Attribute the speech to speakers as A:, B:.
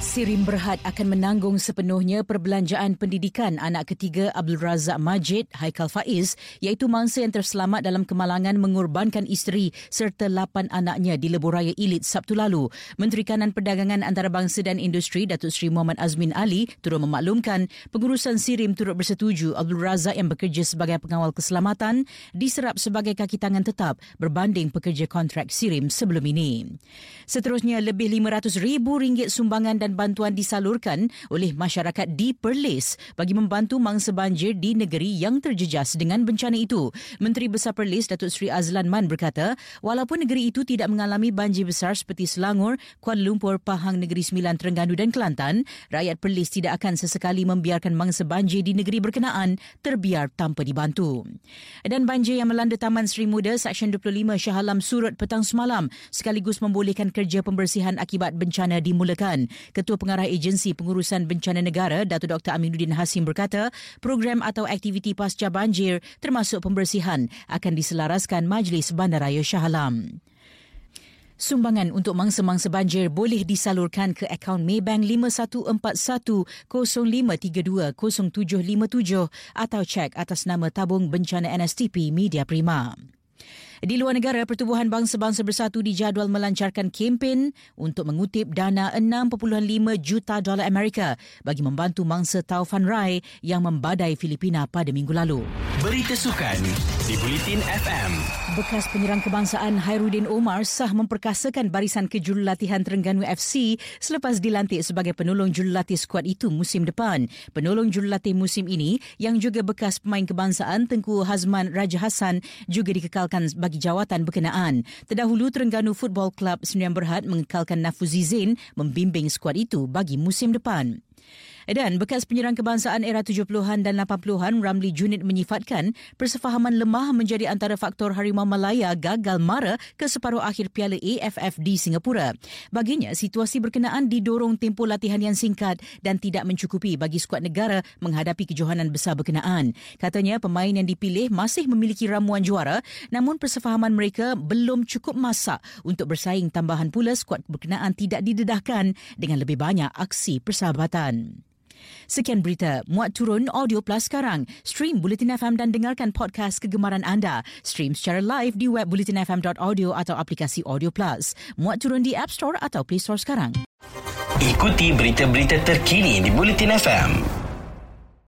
A: Sirim Berhad akan menanggung sepenuhnya perbelanjaan pendidikan anak ketiga Abdul Razak Majid Haikal Faiz iaitu mangsa yang terselamat dalam kemalangan mengorbankan isteri serta lapan anaknya di lebuh raya Ilit Sabtu lalu. Menteri Kanan Perdagangan Antarabangsa dan Industri Datuk Seri Muhammad Azmin Ali turut memaklumkan pengurusan Sirim turut bersetuju Abdul Razak yang bekerja sebagai pengawal keselamatan diserap sebagai kaki tangan tetap berbanding pekerja kontrak Sirim sebelum ini. Seterusnya lebih RM500,000 sumbangan dan bantuan disalurkan oleh masyarakat di Perlis bagi membantu mangsa banjir di negeri yang terjejas dengan bencana itu. Menteri Besar Perlis Datuk Seri Azlan Man berkata, walaupun negeri itu tidak mengalami banjir besar seperti Selangor, Kuala Lumpur, Pahang, Negeri Sembilan, Terengganu dan Kelantan, rakyat Perlis tidak akan sesekali membiarkan mangsa banjir di negeri berkenaan terbiar tanpa dibantu. Dan banjir yang melanda Taman Seri Muda Seksyen 25 Shah Alam surut petang semalam sekaligus membolehkan kerja pembersihan akibat bencana dimulakan. Ketua Pengarah Agensi Pengurusan Bencana Negara, Datuk Dr. Aminuddin Hasim berkata, program atau aktiviti pasca banjir termasuk pembersihan akan diselaraskan Majlis Bandaraya Shah Alam. Sumbangan untuk mangsa-mangsa banjir boleh disalurkan ke akaun Maybank 514105320757 atau cek atas nama tabung bencana NSTP Media Prima. Di luar negara, Pertubuhan Bangsa-Bangsa Bersatu dijadual melancarkan kempen untuk mengutip dana 6.5 juta dolar Amerika bagi membantu mangsa Taufan Rai yang membadai Filipina pada minggu lalu.
B: Berita sukan di Bulletin FM.
A: Bekas penyerang kebangsaan Hairuddin Omar sah memperkasakan barisan kejurulatihan Terengganu FC selepas dilantik sebagai penolong jurulatih skuad itu musim depan. Penolong jurulatih musim ini yang juga bekas pemain kebangsaan Tengku Hazman Raja Hassan juga dikekalkan bagi jawatan berkenaan. Terdahulu Terengganu Football Club Sdn Berhad mengekalkan Nafuzi Zain membimbing skuad itu bagi musim depan. Dan bekas penyerang kebangsaan era 70-an dan 80-an Ramli Junid menyifatkan persefahaman lemah menjadi antara faktor Harimau Malaya gagal mara ke separuh akhir Piala AFF di Singapura. Baginya, situasi berkenaan didorong tempoh latihan yang singkat dan tidak mencukupi bagi skuad negara menghadapi kejohanan besar berkenaan. Katanya pemain yang dipilih masih memiliki ramuan juara namun persefahaman mereka belum cukup masak untuk bersaing tambahan pula skuad berkenaan tidak didedahkan dengan lebih banyak aksi persahabatan. Sekian berita Muat Turun Audio Plus sekarang. Stream Bulletin FM dan dengarkan podcast kegemaran anda. Stream secara live di web bulletinfm.audio atau aplikasi Audio Plus. Muat Turun di App Store atau Play Store sekarang.
B: Ikuti berita-berita terkini di Bulletin FM.